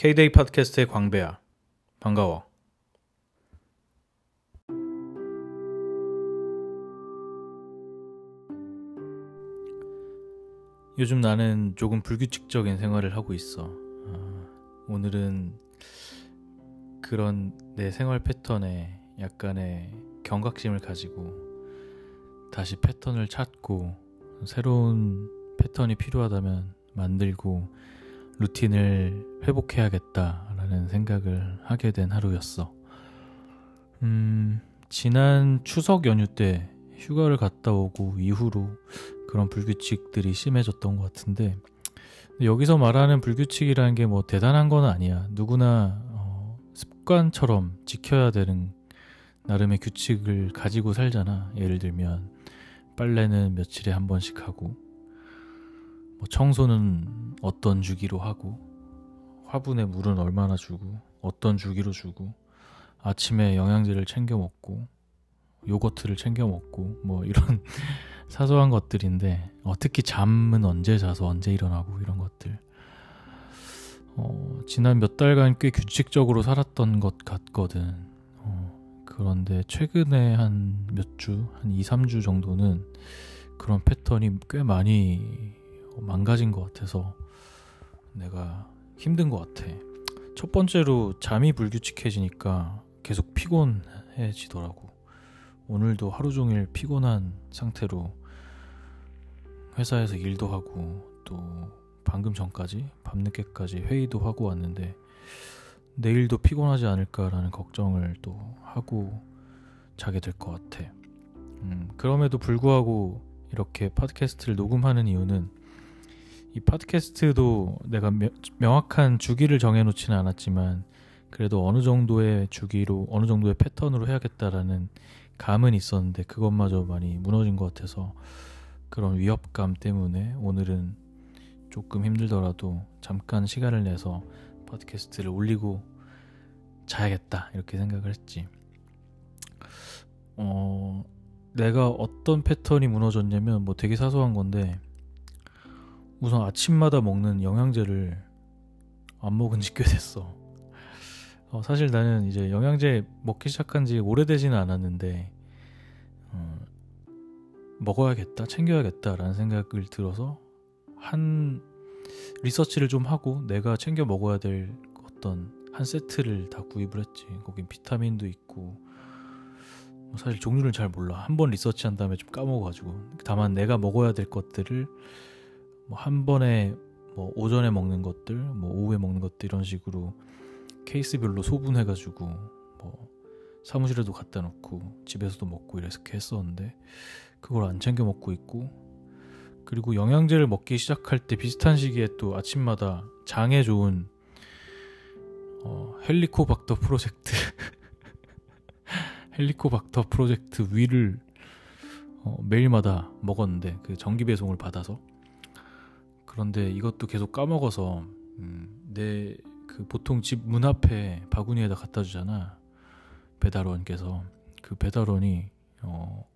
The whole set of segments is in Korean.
K-데이 팟캐스트의 광배야. 반가워. 요즘 나는 조금 불규칙적인 생활을 하고 있어. 아, 오늘은 그런 내 생활 패턴에 약간의 경각심을 가지고 다시 패턴을 찾고 새로운 패턴이 필요하다면 만들고 루틴을 회복해야겠다라는 생각을 하게 된 하루였어. 음, 지난 추석 연휴 때 휴가를 갔다 오고 이후로 그런 불규칙들이 심해졌던 것 같은데 여기서 말하는 불규칙이라는 게 뭐 대단한 건 아니야. 누구나 어, 습관처럼 지켜야 되는 나름의 규칙을 가지고 살잖아. 예를 들면 빨래는 며칠에 한 번씩 하고 뭐 청소는 어떤 주기로 하고 화분에 물은 얼마나 주고 어떤 주기로 주고 아침에 영양제를 챙겨 먹고 요거트를 챙겨 먹고 뭐 이런 사소한 것들인데 어, 특히 잠은 언제 자서 언제 일어나고 이런 것들. 어, 지난 몇 달간 꽤 규칙적으로 살았던 것 같거든. 어, 그런데 최근에 한 몇 주, 한 2, 3주 정도는 그런 패턴이 꽤 많이 망가진 것 같아서 내가 힘든 것 같아. 첫 번째로 잠이 불규칙해지니까 계속 피곤해지더라고. 오늘도 하루 종일 피곤한 상태로 회사에서 일도 하고 또 방금 전까지 밤늦게까지 회의도 하고 왔는데 내일도 피곤하지 않을까라는 걱정을 또 하고 자게 될 것 같아. 음, 그럼에도 불구하고 이렇게 팟캐스트를 녹음하는 이유는 이 팟캐스트도 내가 명, 명확한 주기를 정해놓지는 않았지만 그래도 어느 정도의 주기로 어느 정도의 패턴으로 해야겠다라는 감은 있었는데 그것마저 많이 무너진 것 같아서 그런 위협감 때문에 오늘은 조금 힘들더라도 잠깐 시간을 내서 팟캐스트를 올리고 자야겠다 이렇게 생각을 했지. 어, 내가 어떤 패턴이 무너졌냐면 뭐 되게 사소한 건데 우선 아침마다 먹는 영양제를 안 먹은 지 꽤 됐어. 어, 사실 나는 이제 영양제 먹기 시작한 지 오래되지는 않았는데, 어, 먹어야겠다, 챙겨야겠다라는 생각을 들어서 한 리서치를 좀 하고 내가 챙겨 먹어야 될 어떤 한 세트를 다 구입을 했지. 거긴 비타민도 있고, 뭐 사실 종류를 잘 몰라. 한 번 리서치 한 다음에 좀 까먹어가지고. 다만 내가 먹어야 될 것들을 뭐 한 번에 뭐 오전에 먹는 것들, 뭐 오후에 먹는 것들 이런 식으로 케이스별로 소분해가지고 뭐 사무실에도 갖다 놓고 집에서도 먹고 이렇게 했었는데 그걸 안 챙겨 먹고 있고 그리고 영양제를 먹기 시작할 때 비슷한 시기에 또 아침마다 장에 좋은 어, 헬리코박터 프로젝트 헬리코박터 프로젝트 위를 어, 매일마다 먹었는데 그 정기 배송을 받아서 그런데 이것도 계속 까먹어서 음, 내그 보통 집 문 앞에 바구니에다 갖다 주잖아. 배달원께서. 그 배달원이 어,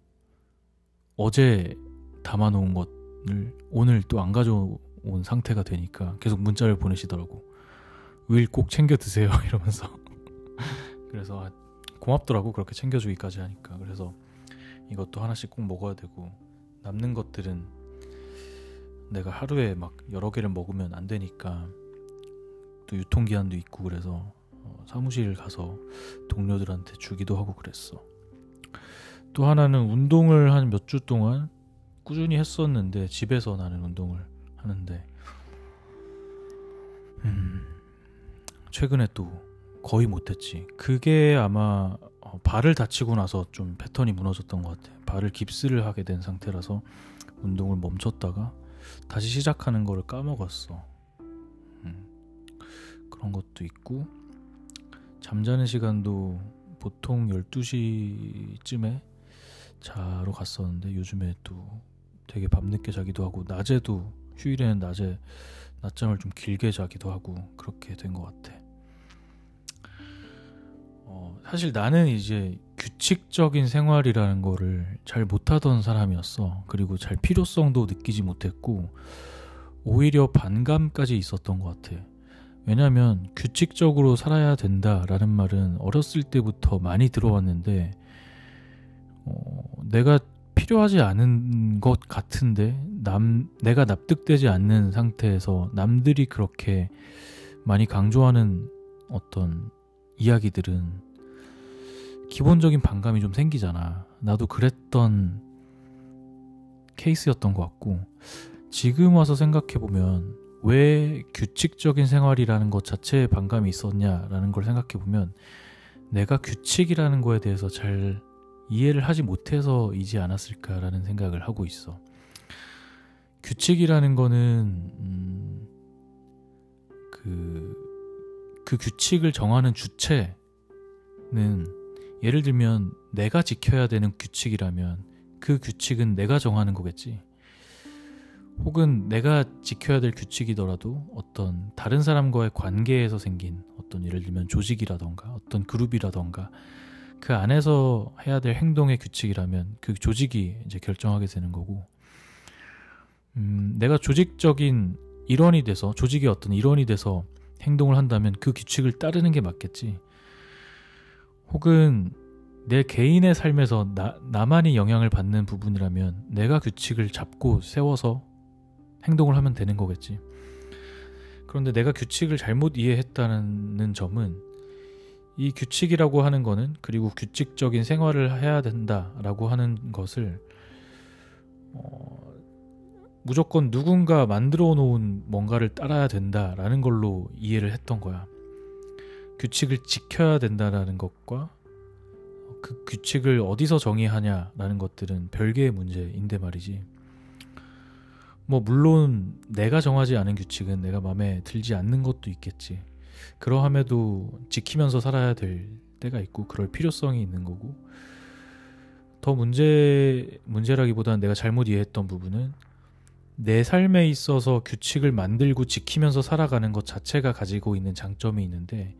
어제 담아놓은 것을 오늘 또 안 가져온 상태가 되니까 계속 문자를 보내시더라고 윌 꼭 챙겨 드세요. 이러면서. 그래서 고맙더라고 그렇게 챙겨주기까지 하니까. 그래서 이것도 하나씩 꼭 먹어야 되고 남는 것들은 내가 하루에 막 여러 개를 먹으면 안 되니까 또 유통기한도 있고 그래서 어, 사무실 가서 동료들한테 주기도 하고 그랬어. 또 하나는 운동을 한 몇 주 동안 꾸준히 했었는데 집에서 나는 운동을 하는데 음, 최근에 또 거의 못했지. 그게 아마 어, 발을 다치고 나서 좀 패턴이 무너졌던 것 같아. 발을 깁스를 하게 된 상태라서 운동을 멈췄다가 다시 시작하는 거를 까먹었어. 음, 그런 것도 있고 잠자는 시간도 보통 12시쯤에 자러 갔었는데 요즘에 또 되게 밤늦게 자기도 하고 낮에도 휴일에는 낮에 낮잠을 좀 길게 자기도 하고 그렇게 된 것 같아. 어, 사실 나는 이제 규칙적인 생활이라는 거를 잘 못하던 사람이었어. 그리고 잘 필요성도 느끼지 못했고, 오히려 반감까지 있었던 것 같아. 왜냐하면 규칙적으로 살아야 된다라는 말은 어렸을 때부터 많이 들어왔는데 어, 내가 필요하지 않은 것 같은데 남 내가 납득되지 않는 상태에서 남들이 그렇게 많이 강조하는 어떤 이야기들은 기본적인 반감이 좀 생기잖아. 나도 그랬던 케이스였던 것 같고 지금 와서 생각해 보면 왜 규칙적인 생활이라는 것 자체에 반감이 있었냐라는 걸 생각해 보면 내가 규칙이라는 거에 대해서 잘 이해를 하지 못해서이지 않았을까라는 생각을 하고 있어. 규칙이라는 거는 음, 그, 그 규칙을 정하는 주체는 예를 들면 내가 지켜야 되는 규칙이라면 그 규칙은 내가 정하는 거겠지. 혹은 내가 지켜야 될 규칙이더라도 어떤 다른 사람과의 관계에서 생긴 어떤 예를 들면 조직이라던가 어떤 그룹이라던가 그 안에서 해야 될 행동의 규칙이라면 그 조직이 이제 결정하게 되는 거고 음, 내가 조직적인 일원이 돼서 조직의 어떤 일원이 돼서 행동을 한다면 그 규칙을 따르는 게 맞겠지. 혹은 내 개인의 삶에서 나, 나만이 영향을 받는 부분이라면 내가 규칙을 잡고 세워서 행동을 하면 되는 거겠지. 그런데 내가 규칙을 잘못 이해했다는 점은 이 규칙이라고 하는 거는 그리고 규칙적인 생활을 해야 된다라고 하는 것을 어, 무조건 누군가 만들어 놓은 뭔가를 따라야 된다라는 걸로 이해를 했던 거야. 규칙을 지켜야 된다라는 것과 그 규칙을 어디서 정의하냐라는 것들은 별개의 문제인데 말이지. 뭐 물론 내가 정하지 않은 규칙은 내가 마음에 들지 않는 것도 있겠지. 그러함에도 지키면서 살아야 될 때가 있고 그럴 필요성이 있는 거고 더 문제 문제라기보다는 내가 잘못 이해했던 부분은 내 삶에 있어서 규칙을 만들고 지키면서 살아가는 것 자체가 가지고 있는 장점이 있는데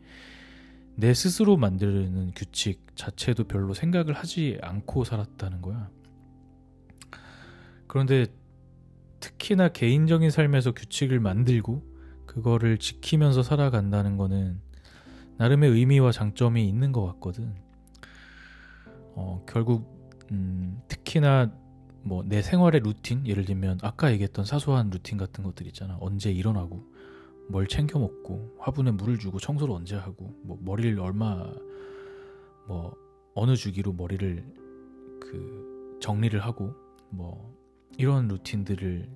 내 스스로 만드는 규칙 자체도 별로 생각을 하지 않고 살았다는 거야. 그런데 특히나 개인적인 삶에서 규칙을 만들고 그거를 지키면서 살아간다는 거는 나름의 의미와 장점이 있는 것 같거든. 어, 결국 음, 특히나 뭐 내 생활의 루틴 예를 들면 아까 얘기했던 사소한 루틴 같은 것들 있잖아. 언제 일어나고 뭘 챙겨 먹고 화분에 물을 주고 청소를 언제 하고 뭐 머리를 얼마 뭐 어느 주기로 머리를 그 정리를 하고 뭐 이런 루틴들을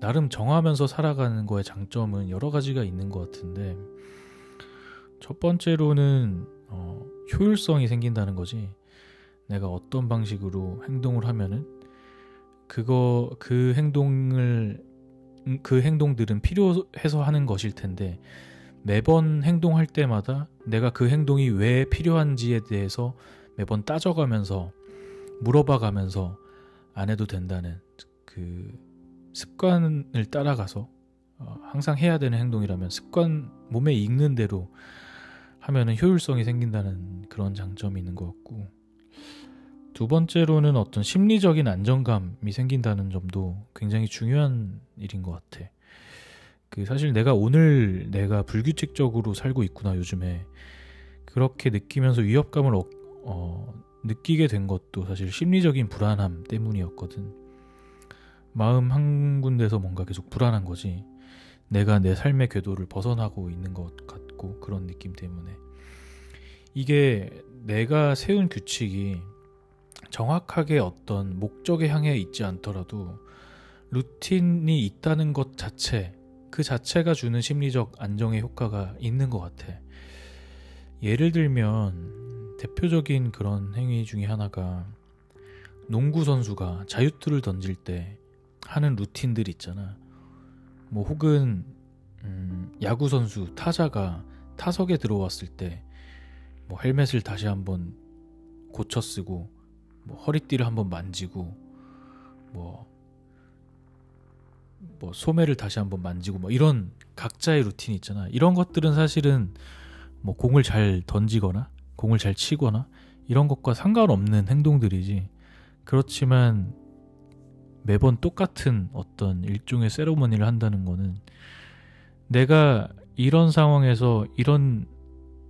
나름 정하면서 살아가는 거의 장점은 여러 가지가 있는 것 같은데 첫 번째로는 어, 효율성이 생긴다는 거지. 내가 어떤 방식으로 행동을 하면은 그거 그 행동을 음, 그 행동들은 필요해서 하는 것일 텐데 매번 행동할 때마다 내가 그 행동이 왜 필요한지에 대해서 매번 따져가면서 물어봐가면서 안 해도 된다는 그 습관을 따라가서 어, 항상 해야 되는 행동이라면 습관 몸에 익는 대로 하면은 효율성이 생긴다는 그런 장점이 있는 것 같고 두 번째로는 어떤 심리적인 안정감이 생긴다는 점도 굉장히 중요한 일인 것 같아. 그 사실 내가 오늘 내가 불규칙적으로 살고 있구나 요즘에 그렇게 느끼면서 위협감을 어, 어, 느끼게 된 것도 사실 심리적인 불안함 때문이었거든. 마음 한 군데서 뭔가 계속 불안한 거지. 내가 내 삶의 궤도를 벗어나고 있는 것 같고 그런 느낌 때문에 이게 내가 세운 규칙이 정확하게 어떤 목적에 향해 있지 않더라도 루틴이 있다는 것 자체 그 자체가 주는 심리적 안정의 효과가 있는 것 같아. 예를 들면 대표적인 그런 행위 중에 하나가 농구 선수가 자유투를 던질 때 하는 루틴들 있잖아. 뭐 혹은 음, 야구 선수 타자가 타석에 들어왔을 때 뭐 헬멧을 다시 한번 고쳐 쓰고 뭐 허리띠를 한번 만지고 뭐, 뭐 소매를 다시 한번 만지고 뭐 이런 각자의 루틴이 있잖아. 이런 것들은 사실은 뭐 공을 잘 던지거나 공을 잘 치거나 이런 것과 상관없는 행동들이지. 그렇지만 매번 똑같은 어떤 일종의 세로머니를 한다는 거는 내가 이런 상황에서 이런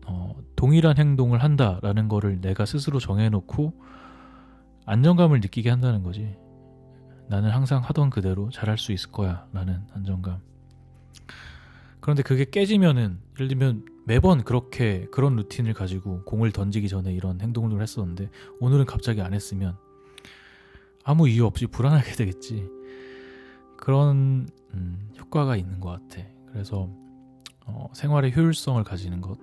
어, 동일한 행동을 한다라는 거를 내가 스스로 정해놓고 안정감을 느끼게 한다는 거지. 나는 항상 하던 그대로 잘할 수 있을 거야. 라는 안정감. 그런데 그게 깨지면은, 예를 들면 매번 그렇게 그런 루틴을 가지고 공을 던지기 전에 이런 행동을 했었는데, 오늘은 갑자기 안 했으면 아무 이유 없이 불안하게 되겠지. 그런 음, 효과가 있는 것 같아. 그래서 어, 생활의 효율성을 가지는 것,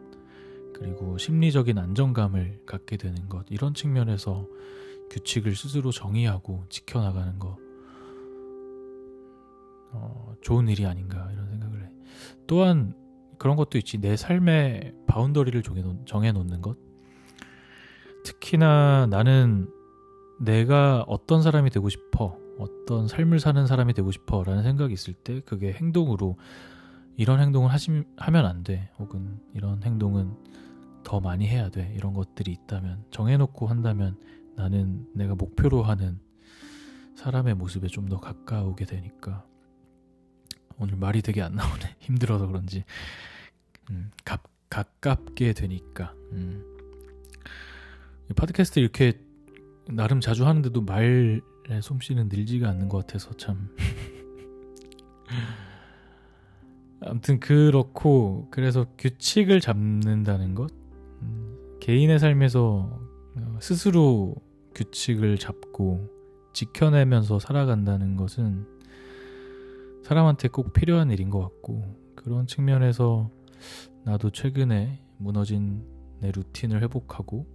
그리고 심리적인 안정감을 갖게 되는 것, 이런 측면에서 규칙을 스스로 정의하고 지켜나가는 것, 어, 좋은 일이 아닌가 이런 생각을 해. 또한 그런 것도 있지. 내 삶의 바운더리를 정해놓 는 것. 특히나 나는 내가 어떤 사람이 되고 싶어, 어떤 삶을 사는 사람이 되고 싶어 라는 생각이 있을 때 그게 행동으로 이런 행동을 하시, 하면 안 돼. 혹은 이런 행동은 더 많이 해야 돼. 이런 것들이 있다면, 정해놓고 한다면 나는 내가 목표로 하는 사람의 모습에 좀 더 가까우게 되니까. 오늘 말이 되게 안 나오네. 힘들어서 그런지. 음, 가, 가깝게 되니까. 음. 팟캐스트 이렇게 나름 자주 하는데도 말의 솜씨는 늘지가 않는 것 같아서 참. 아무튼 그렇고 그래서 규칙을 잡는다는 것 음, 개인의 삶에서 어, 스스로 규칙을 잡고 지켜내면서 살아간다는 것은 사람한테 꼭 필요한 일인 것 같고 그런 측면에서 나도 최근에 무너진 내 루틴을 회복하고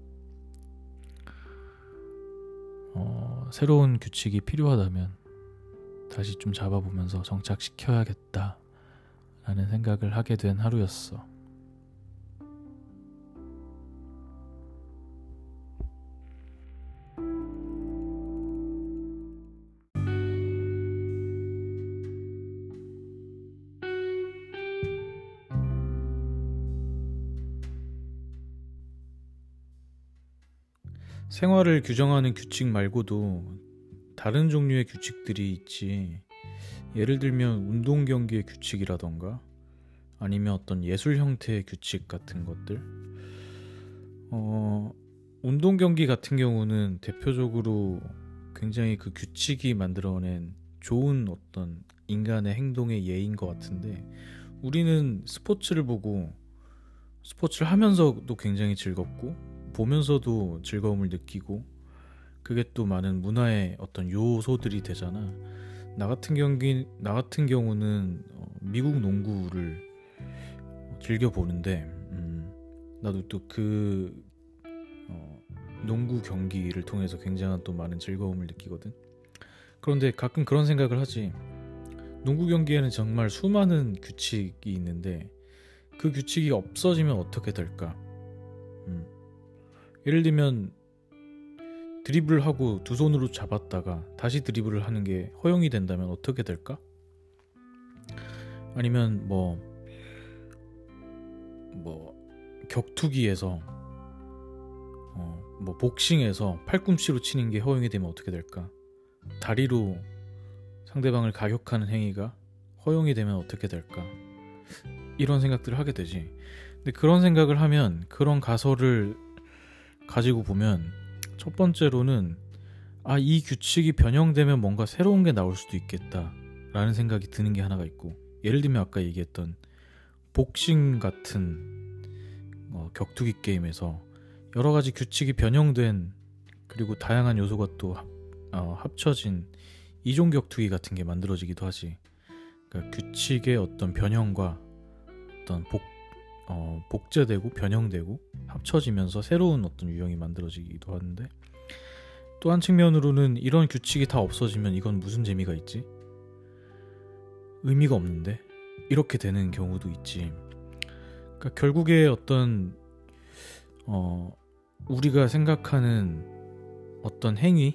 어, 새로운 규칙이 필요하다면 다시 좀 잡아보면서 정착시켜야겠다 라는 생각을 하게 된 하루였어. 생활을 규정하는 규칙 말고도 다른 종류의 규칙들이 있지. 예를 들면 운동 경기의 규칙이라던가 아니면 어떤 예술 형태의 규칙 같은 것들. 어, 운동 경기 같은 경우는 대표적으로 굉장히 그 규칙이 만들어낸 좋은 어떤 인간의 행동의 예인 것 같은데 우리는 스포츠를 보고 스포츠를 하면서도 굉장히 즐겁고 보면서도 즐거움을 느끼고 그게 또 많은 문화의 어떤 요소들이 되잖아. 나 같은 경기 나 같은 경우는 어, 미국 농구를 즐겨 보는데 음, 나도 또그 어, 농구 경기를 통해서 굉장한 또 많은 즐거움을 느끼거든. 그런데 가끔 그런 생각을 하지. 농구 경기에는 정말 수많은 규칙이 있는데 그 규칙이 없어지면 어떻게 될까? 음. 예를 들면 드리블을 하고 두 손으로 잡았다가 다시 드리블을 하는 게 허용이 된다면 어떻게 될까? 아니면 뭐뭐 뭐 격투기에서 어, 뭐 복싱에서 팔꿈치로 치는 게 허용이 되면 어떻게 될까? 다리로 상대방을 가격하는 행위가 허용이 되면 어떻게 될까? 이런 생각들을 하게 되지. 근데 그런 생각을 하면 그런 가설을 가지고 보면 첫 번째로는 아, 이 규칙이 변형되면 뭔가 새로운 게 나올 수도 있겠다. 라는 생각이 드는 게 하나가 있고, 예를 들면 아까 얘기했던 복싱 같은 어, 격투기 게임에서 여러 가지 규칙이 변형된 그리고 다양한 요소가 또 합, 어, 합쳐진 이종 격투기 같은 게 만들어지기도 하지. 그러니까 규칙의 어떤 변형과 어떤 복, 어, 복제되고 변형되고 합쳐지면서 새로운 어떤 유형이 만들어지기도 하는데 또 한 측면으로는 이런 규칙이 다 없어지면 이건 무슨 재미가 있지? 의미가 없는데 이렇게 되는 경우도 있지. 그러니까 결국에 어떤 어, 우리가 생각하는 어떤 행위의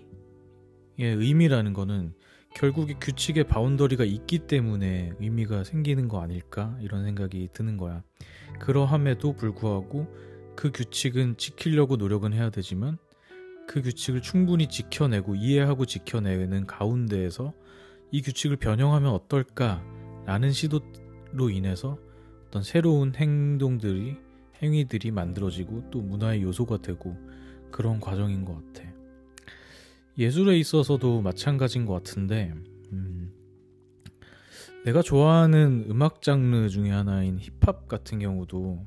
의미라는 거는 결국에 규칙의 바운더리가 있기 때문에 의미가 생기는 거 아닐까 이런 생각이 드는 거야. 그러함에도 불구하고 그 규칙은 지키려고 노력은 해야 되지만 그 규칙을 충분히 지켜내고 이해하고 지켜내는 가운데에서 이 규칙을 변형하면 어떨까라는 시도로 인해서 어떤 새로운 행동들이 행위들이 만들어지고 또 문화의 요소가 되고 그런 과정인 것 같아. 예술에 있어서도 마찬가지인 것 같은데 음, 내가 좋아하는 음악 장르 중에 하나인 힙합 같은 경우도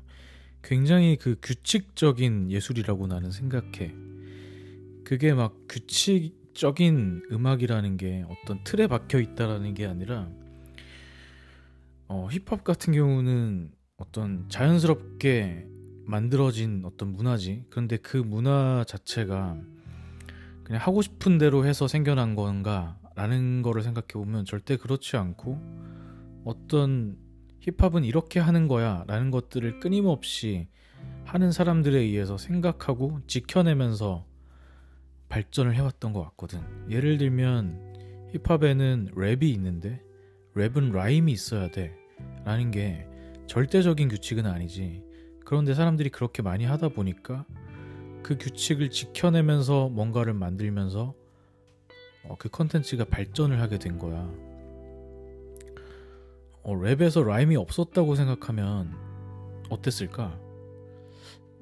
굉장히 그 규칙적인 예술이라고 나는 생각해. 그게 막 규칙적인 음악이라는 게 어떤 틀에 박혀 있다라는 게 아니라 어, 힙합 같은 경우는 어떤 자연스럽게 만들어진 어떤 문화지. 그런데 그 문화 자체가 그냥 하고 싶은 대로 해서 생겨난 건가 라는 거를 생각해 보면 절대 그렇지 않고 어떤 힙합은 이렇게 하는 거야 라는 것들을 끊임없이 하는 사람들에 의해서 생각하고 지켜내면서 발전을 해왔던 것 같거든. 예를 들면 힙합에는 랩이 있는데 랩은 라임이 있어야 돼 라는 게 절대적인 규칙은 아니지. 그런데 사람들이 그렇게 많이 하다 보니까 그 규칙을 지켜내면서 뭔가를 만들면서 어, 그 컨텐츠가 발전을 하게 된 거야. 어, 랩에서 라임이 없었다고 생각하면 어땠을까?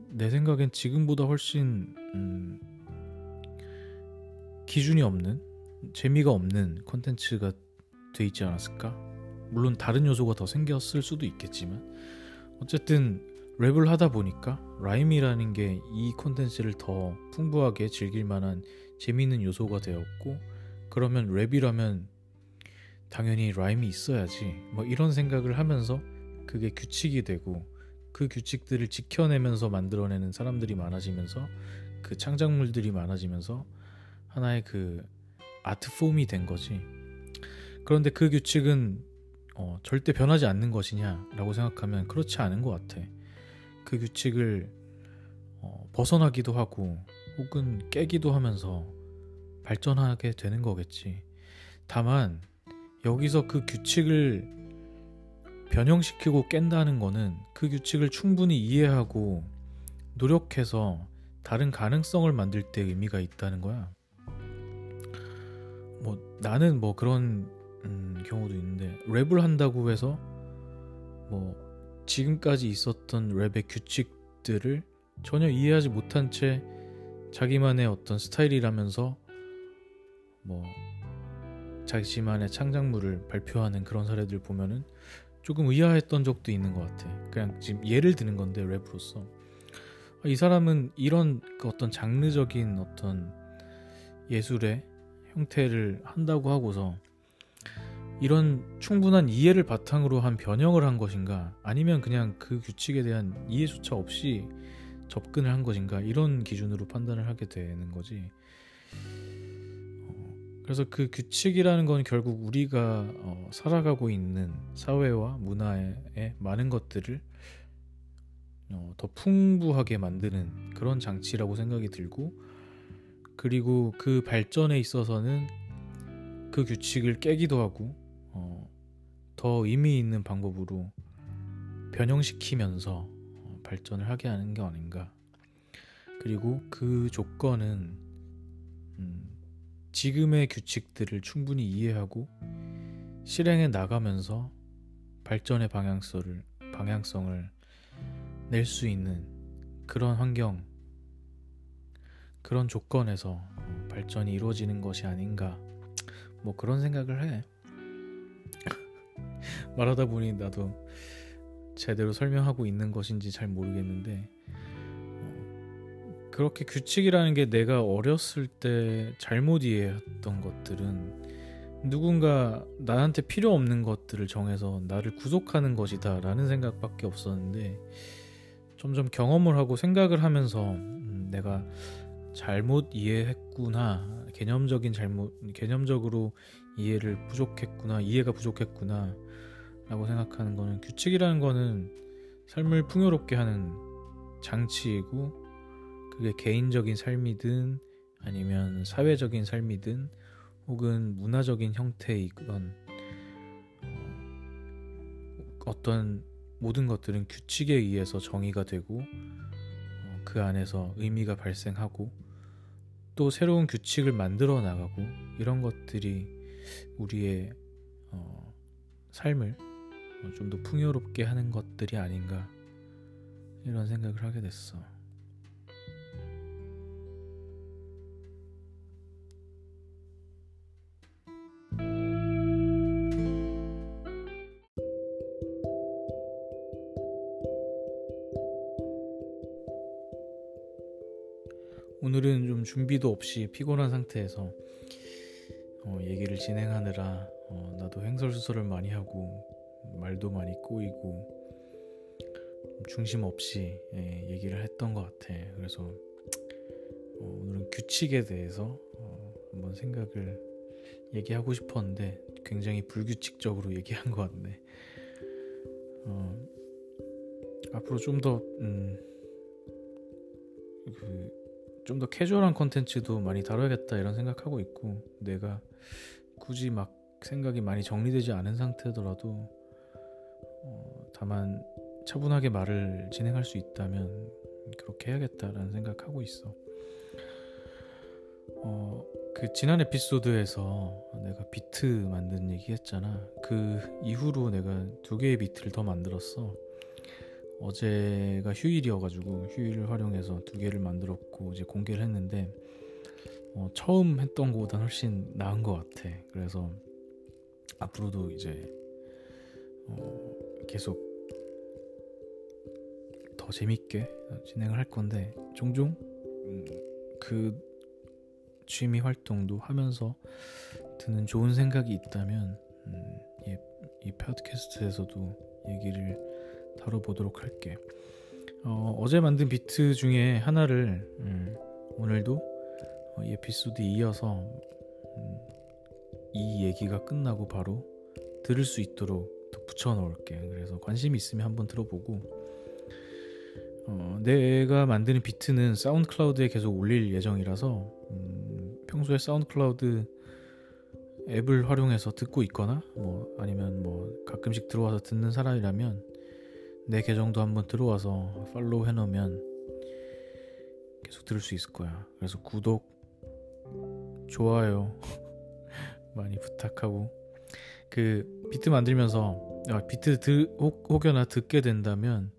내 생각엔 지금보다 훨씬 음, 기준이 없는 재미가 없는 컨텐츠가 돼 있지 않았을까? 물론 다른 요소가 더 생겼을 수도 있겠지만 어쨌든 랩을 하다 보니까 라임이라는 게 이 콘텐츠를 더 풍부하게 즐길 만한 재미있는 요소가 되었고 그러면 랩이라면 당연히 라임이 있어야지 뭐 이런 생각을 하면서 그게 규칙이 되고 그 규칙들을 지켜내면서 만들어내는 사람들이 많아지면서 그 창작물들이 많아지면서 하나의 그 아트 폼이 된 거지 그런데 그 규칙은 어, 절대 변하지 않는 것이냐라고 생각하면 그렇지 않은 것 같아. 그 규칙을 어, 벗어나기도 하고 혹은 깨기도 하면서 발전하게 되는 거겠지. 다만 여기서 그 규칙을 변형시키고 깬다는 거는 그 규칙을 충분히 이해하고 노력해서 다른 가능성을 만들 때 의미가 있다는 거야. 뭐 나는 뭐 그런 음, 경우도 있는데 랩을 한다고 해서 뭐 지금까지 있었던 랩의 규칙들을 전혀 이해하지 못한 채 자기만의 어떤 스타일이라면서 뭐 자기만의 창작물을 발표하는 그런 사례들 보면은 조금 의아했던 적도 있는 것 같아. 그냥 지금 예를 드는 건데 랩으로서. 아, 이 사람은 이런 그 어떤 장르적인 어떤 예술의 형태를 한다고 하고서 이런 충분한 이해를 바탕으로 한 변형을 한 것인가? 아니면 그냥 그 규칙에 대한 이해조차 없이 접근을 한 것인가? 이런 기준으로 판단을 하게 되는 거지. 어, 그래서 그 규칙이라는 건 결국 우리가 어, 살아가고 있는 사회와 문화의 많은 것들을 어, 더 풍부하게 만드는 그런 장치라고 생각이 들고 그리고 그 발전에 있어서는 그 규칙을 깨기도 하고 어, 더 의미 있는 방법으로 변형시키면서 어, 발전을 하게 하는 게 아닌가. 그리고 그 조건은 음, 지금의 규칙들을 충분히 이해하고 실행해 나가면서 발전의 방향성을 방향성을 낼 수 있는 그런 환경, 그런 조건에서 어, 발전이 이루어지는 것이 아닌가. 뭐 그런 생각을 해. 말하다 보니 나도 제대로 설명하고 있는 것인지 잘 모르겠는데 어, 그렇게 규칙이라는 게 내가 어렸을 때 잘못 이해했던 것들은 누군가 나한테 필요 없는 것들을 정해서 나를 구속하는 것이다 라는 생각밖에 없었는데 점점 경험을 하고 생각을 하면서 음, 내가 잘못 이해했구나 개념적인 잘못 개념적으로 이해를 부족했구나 이해가 부족했구나 라고 생각하는 거는 규칙이라는 거는 삶을 풍요롭게 하는 장치이고 그게 개인적인 삶이든 아니면 사회적인 삶이든 혹은 문화적인 형태이건 어, 어떤 모든 것들은 규칙에 의해서 정의가 되고 어, 그 안에서 의미가 발생하고 또 새로운 규칙을 만들어 나가고 이런 것들이 우리의 어, 삶을 어, 좀더 풍요롭게 하는 것들이 아닌가 이런 생각을 하게 됐어. 준비도 없이 피곤한 상태에서 어, 얘기를 진행하느라 어, 나도 횡설수설을 많이 하고 말도 많이 꼬이고 중심 없이 예, 얘기를 했던 것 같아. 그래서 어, 오늘은 규칙에 대해서 어, 한번 생각을 얘기하고 싶었는데 굉장히 불규칙적으로 얘기한 것 같네. 어, 앞으로 좀더 음, 그 좀 더 캐주얼한 컨텐츠도 많이 다뤄야겠다 이런 생각하고 있고 내가 굳이 막 생각이 많이 정리되지 않은 상태더라도 어, 다만 차분하게 말을 진행할 수 있다면 그렇게 해야겠다라는 생각하고 있어. 어, 그 지난 에피소드에서 내가 비트 만든 얘기 했잖아. 그 이후로 내가 두 개의 비트를 더 만들었어. 어제가 휴일이어가지고 휴일을 활용해서 두 개를 만들었고 이제 공개를 했는데 어, 처음 했던 것보다 훨씬 나은 것 같아. 그래서 앞으로도 이제 어, 계속 더 재밌게 진행을 할 건데 종종 음, 그 취미 활동도 하면서 드는 좋은 생각이 있다면 음, 이, 이 팟캐스트에서도 얘기를 다뤄보도록 할게. 어, 어제 만든 비트 중에 하나를 음, 오늘도 어, 이 에피소드 이어서 음, 이 얘기가 끝나고 바로 들을 수 있도록 더 붙여놓을게. 그래서 관심 있으면 한번 들어보고 어, 내가 만드는 비트는 SoundCloud에 계속 올릴 예정이라서 음, 평소에 SoundCloud 앱을 활용해서 듣고 있거나 뭐 아니면 뭐 가끔씩 들어와서 듣는 사람이라면 내 계정도 한번 들어와서 팔로우 해놓으면 계속 들을 수 있을 거야. 그래서 구독, 좋아요 많이 부탁하고 그 비트 만들면서 아, 비트 드, 혹, 혹여나 듣게 된다면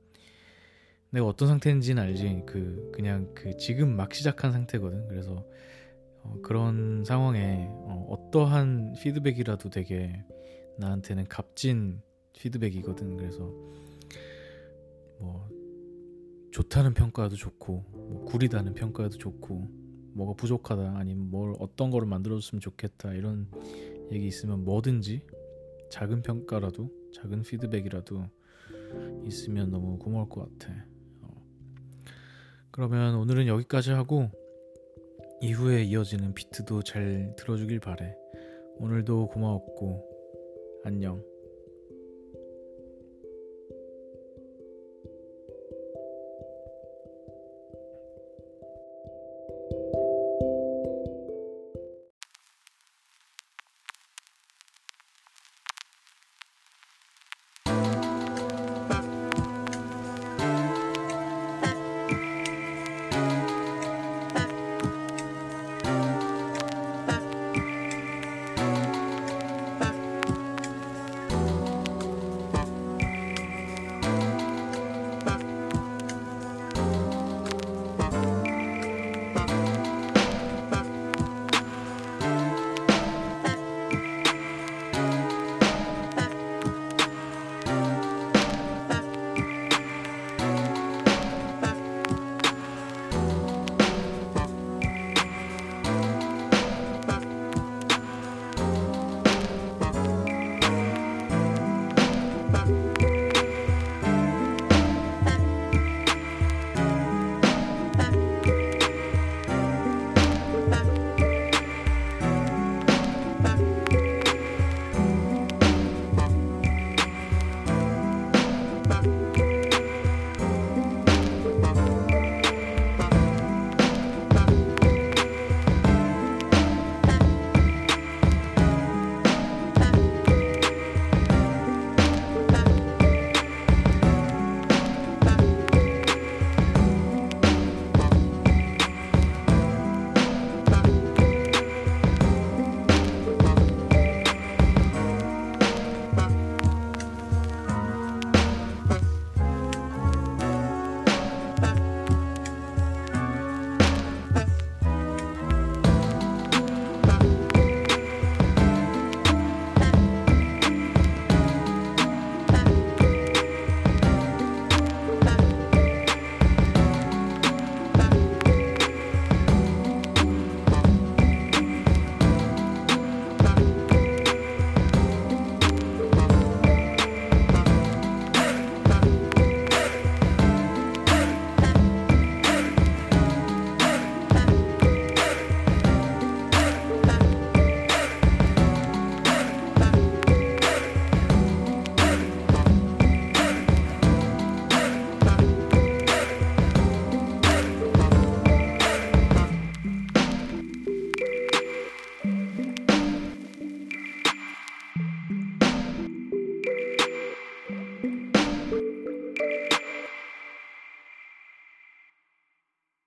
내가 어떤 상태인지는 알지. 그 그냥 그 지금 막 시작한 상태거든. 그래서 어, 그런 상황에 어, 떠한 피드백이라도 되게 나한테는 값진 피드백이거든. 그래서 뭐 좋다는 평가도 좋고 뭐 구리다는 평가도 좋고 뭐가 부족하다 아니면 뭘 어떤 거를 만들어줬으면 좋겠다 이런 얘기 있으면 뭐든지 작은 평가라도 작은 피드백이라도 있으면 너무 고마울 것 같아. 어. 그러면 오늘은 여기까지 하고 이후에 이어지는 비트도 잘 들어주길 바래. 오늘도 고마웠고 안녕.